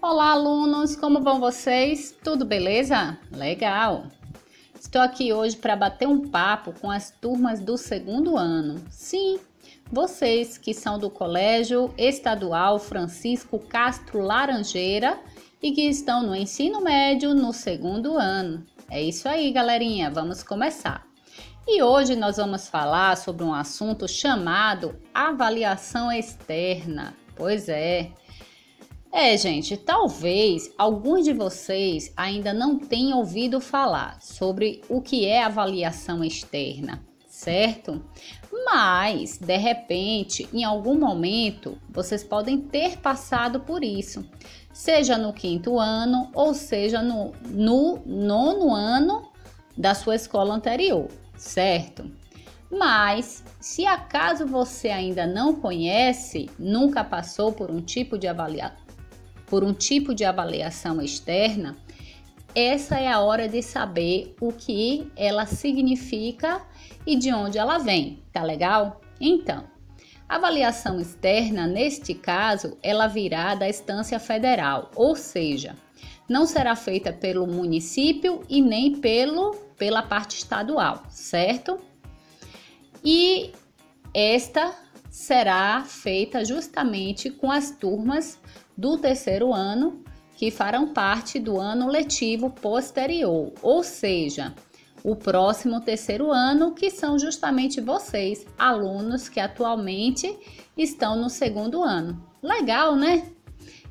Olá, alunos, como vão vocês? Tudo beleza? Legal! Estou aqui hoje para bater um papo com as turmas do segundo ano. Sim, vocês que são do Colégio Estadual Francisco Castro Laranjeira e que estão no ensino médio no segundo ano. É isso aí, galerinha, vamos começar. E hoje nós vamos falar sobre um assunto chamado avaliação externa. Pois é. É, gente, talvez alguns de vocês ainda não tenham ouvido falar sobre o que é avaliação externa, certo? Mas, de repente, em algum momento, vocês podem ter passado por isso, seja no quinto ano ou seja no, no nono ano da sua escola anterior, certo? Mas, se acaso você ainda não conhece, nunca passou por um tipo de avaliação, por um tipo de avaliação externa, essa é a hora de saber o que ela significa e de onde ela vem, tá legal? Então, avaliação externa, neste caso, ela virá da instância federal, ou seja, não será feita pelo município e nem pelo pela parte estadual, certo? E esta será feita justamente com as turmas do terceiro ano que farão parte do ano letivo posterior, ou seja, o próximo terceiro ano, que são justamente vocês, alunos que atualmente estão no segundo ano. Legal, né?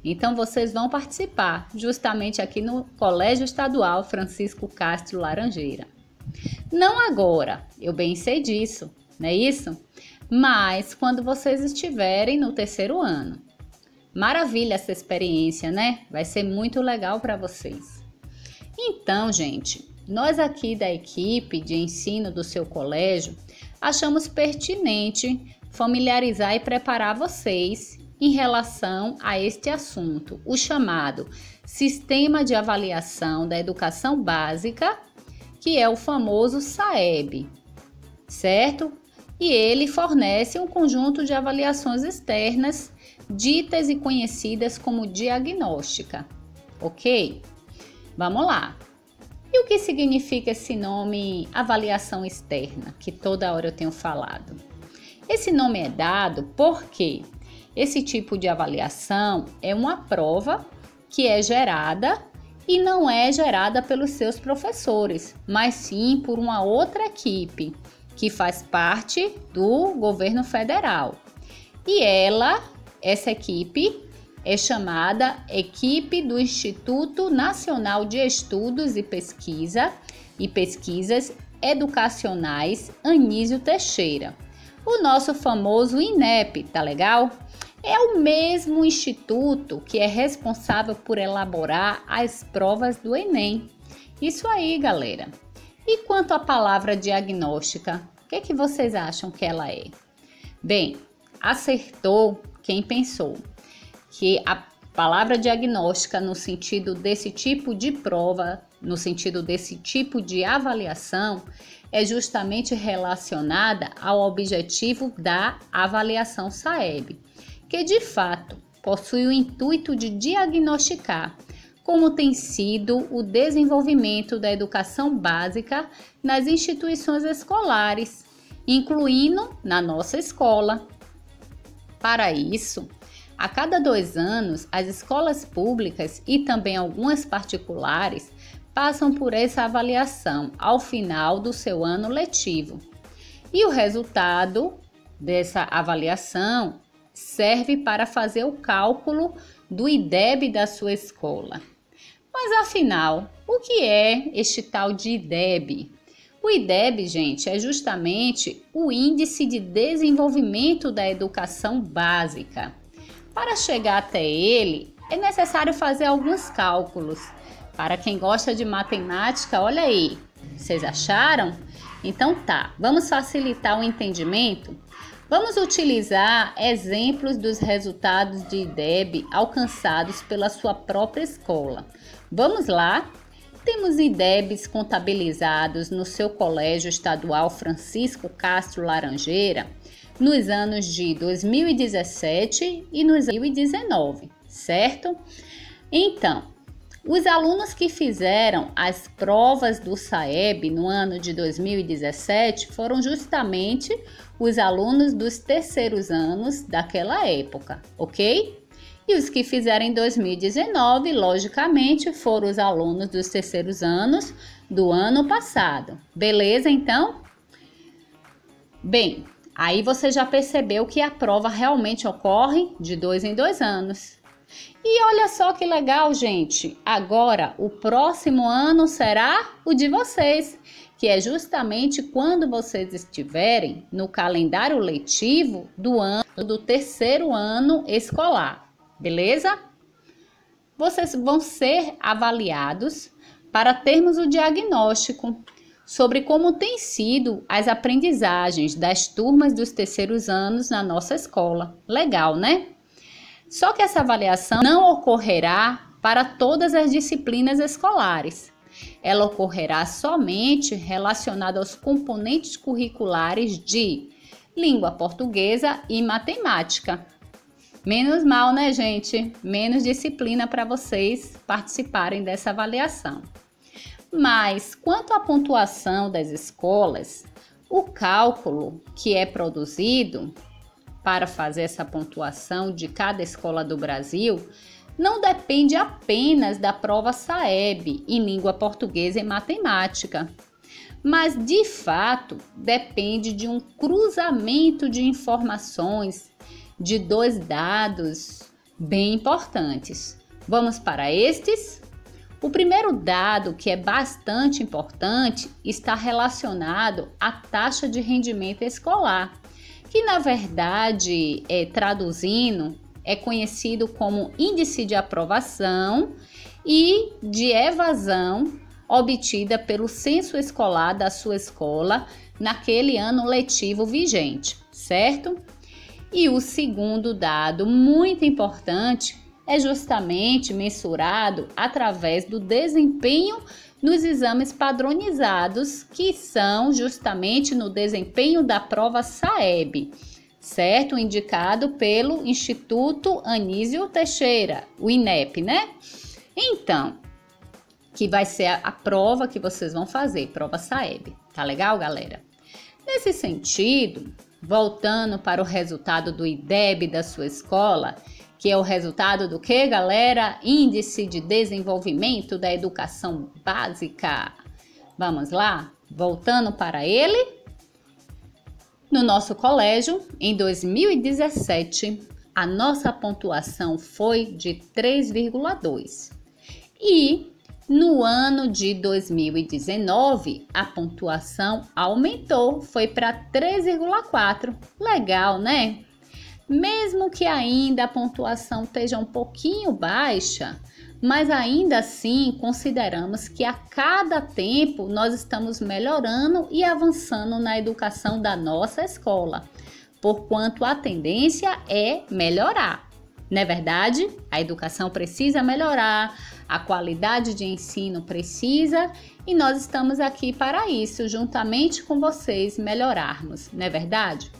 Então vocês vão participar justamente aqui no Colégio Estadual Francisco Castro Laranjeira. Não agora, eu bem sei disso, não é isso? Mas quando vocês estiverem no terceiro ano. Maravilha essa experiência, né? Vai ser muito legal para vocês. Então, gente, nós aqui da equipe de ensino do seu colégio achamos pertinente familiarizar e preparar vocês em relação a este assunto, o chamado Sistema de Avaliação da Educação Básica, que é o famoso SAEB, certo? E ele fornece um conjunto de avaliações externas ditas e conhecidas como diagnóstica, ok? Vamos lá. E o que significa esse nome avaliação externa, que toda hora eu tenho falado? Esse nome é dado porque esse tipo de avaliação é uma prova que é gerada e não é gerada pelos seus professores, mas sim por uma outra equipe que faz parte do governo federal. E ela essa equipe é chamada Equipe do Instituto Nacional de Estudos e Pesquisa e Pesquisas Educacionais Anísio Teixeira. O nosso famoso INEP, tá legal? É o mesmo instituto que é responsável por elaborar as provas do Enem. Isso aí, galera. E quanto à palavra diagnóstica, o que, que vocês acham que ela é? Bem, acertou quem pensou que a palavra diagnóstica, no sentido desse tipo de prova, no sentido desse tipo de avaliação, é justamente relacionada ao objetivo da avaliação SAEB, que de fato possui o intuito de diagnosticar como tem sido o desenvolvimento da educação básica nas instituições escolares, incluindo na nossa escola, para isso, a cada dois anos, as escolas públicas e também algumas particulares passam por essa avaliação ao final do seu ano letivo. E o resultado dessa avaliação serve para fazer o cálculo do IDEB da sua escola. Mas afinal, o que é este tal de IDEB? O IDEB, gente, é justamente o Índice de Desenvolvimento da Educação Básica. Para chegar até ele, é necessário fazer alguns cálculos. Para quem gosta de matemática, olha aí, vocês acharam? Então tá, vamos facilitar o entendimento? Vamos utilizar exemplos dos resultados de IDEB alcançados pela sua própria escola. Vamos lá? Temos IDEBs contabilizados no seu Colégio Estadual Francisco Castro Laranjeira nos anos de 2017 e nos 2019, certo? Então, os alunos que fizeram as provas do SAEB no ano de 2017 foram justamente os alunos dos terceiros anos daquela época, ok? E os que fizeram em 2019, logicamente, foram os alunos dos terceiros anos do ano passado. Beleza, então? Bem, aí você já percebeu que a prova realmente ocorre de dois em dois anos. E olha só que legal, gente. Agora, o próximo ano será o de vocês, que é justamente quando vocês estiverem no calendário letivo do ano do terceiro ano escolar. Beleza? Vocês vão ser avaliados para termos o diagnóstico sobre como têm sido as aprendizagens das turmas dos terceiros anos na nossa escola. Legal, né? Só que essa avaliação não ocorrerá para todas as disciplinas escolares. Ela ocorrerá somente relacionada aos componentes curriculares de língua portuguesa e matemática. Menos mal, né, gente? Menos disciplina para vocês participarem dessa avaliação. Mas quanto à pontuação das escolas, o cálculo que é produzido para fazer essa pontuação de cada escola do Brasil não depende apenas da prova SAEB em língua portuguesa e matemática, mas de fato depende de um cruzamento de informações de dois dados bem importantes. Vamos para estes? O primeiro dado, que é bastante importante, está relacionado à taxa de rendimento escolar que na verdade, é, traduzindo, é conhecido como índice de aprovação e de evasão obtida pelo censo escolar da sua escola naquele ano letivo vigente, certo? E o segundo dado muito importante é justamente mensurado através do desempenho nos exames padronizados, que são justamente no desempenho da prova SAEB, certo? Indicado pelo Instituto Anísio Teixeira, o INEP, né? Então, que vai ser a, prova que vocês vão fazer, prova SAEB. Tá legal, galera? Nesse sentido, voltando para o resultado do IDEB da sua escola, que é o resultado do que, galera? Índice de Desenvolvimento da Educação Básica. Vamos lá? Voltando para ele. No nosso colégio, em 2017, a nossa pontuação foi de 3,2. E no ano de 2019, a pontuação aumentou, foi para 3,4. Legal, né? Mesmo que ainda a pontuação esteja um pouquinho baixa, mas ainda assim consideramos que a cada tempo nós estamos melhorando e avançando na educação da nossa escola, porquanto a tendência é melhorar. Não é verdade? A educação precisa melhorar, a qualidade de ensino precisa e nós estamos aqui para isso, juntamente com vocês, melhorarmos, não é verdade?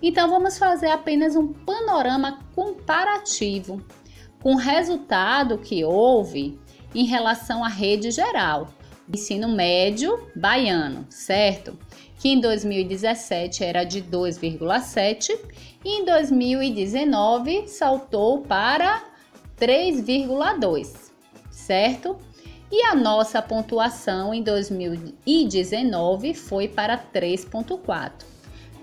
Então vamos fazer apenas um panorama comparativo com o resultado que houve em relação à rede geral, ensino médio baiano, certo? Que em 2017 era de 2,7 e em 2019 saltou para 3,2, certo? E a nossa pontuação em 2019 foi para 3,4.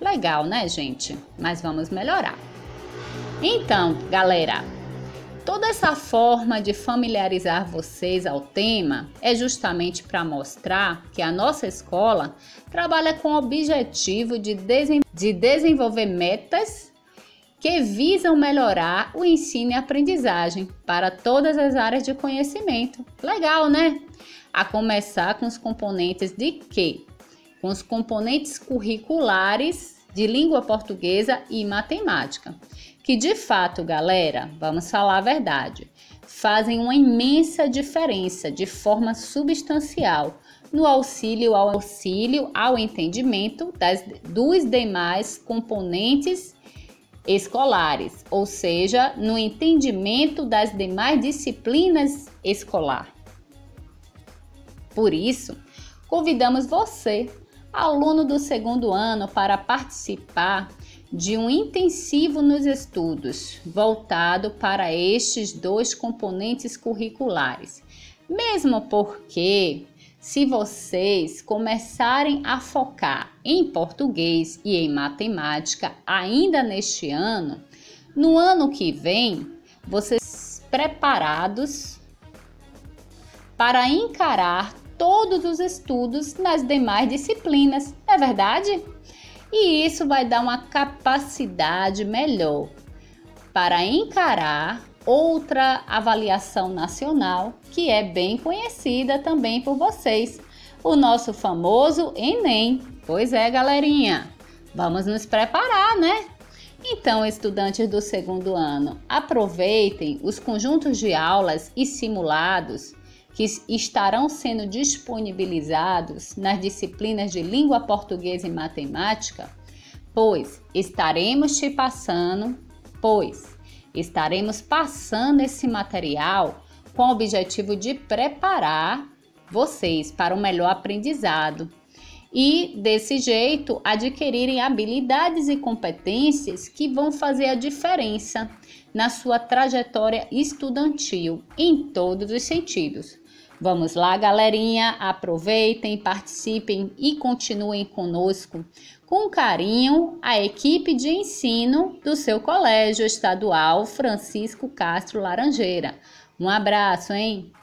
Legal, né, gente? Mas vamos melhorar. Então, galera, toda essa forma de familiarizar vocês ao tema é justamente para mostrar que a nossa escola trabalha com o objetivo de, de desenvolver metas que visam melhorar o ensino e aprendizagem para todas as áreas de conhecimento. Legal, né? A começar com os componentes de quê? Com os componentes curriculares de língua portuguesa e matemática, que de fato, galera, vamos falar a verdade, fazem uma imensa diferença de forma substancial no auxílio ao auxílio ao entendimento das, dos demais componentes escolares, ou seja, no entendimento das demais disciplinas escolar. Por isso, convidamos você, aluno do segundo ano, para participar de um intensivo nos estudos, voltado para estes dois componentes curriculares. Mesmo porque, se vocês começarem a focar em português e em matemática ainda neste ano, no ano que vem, vocês preparados para encarar todos os estudos nas demais disciplinas, não é verdade? e isso vai dar uma capacidade melhor para encarar outra avaliação nacional que é bem conhecida também por vocês, o nosso famoso Enem. Pois é, galerinha, vamos nos preparar, né? Então, estudantes do segundo ano, aproveitem os conjuntos de aulas e simulados que estarão sendo disponibilizados nas disciplinas de língua portuguesa e matemática, pois estaremos te passando, pois estaremos passando esse material com o objetivo de preparar vocês para o melhor aprendizado e desse jeito adquirirem habilidades e competências que vão fazer a diferença na sua trajetória estudantil em todos os sentidos. Vamos lá, galerinha, aproveitem, participem e continuem conosco. Com carinho, a equipe de ensino do seu Colégio Estadual Francisco Castro Laranjeira. Um abraço, hein?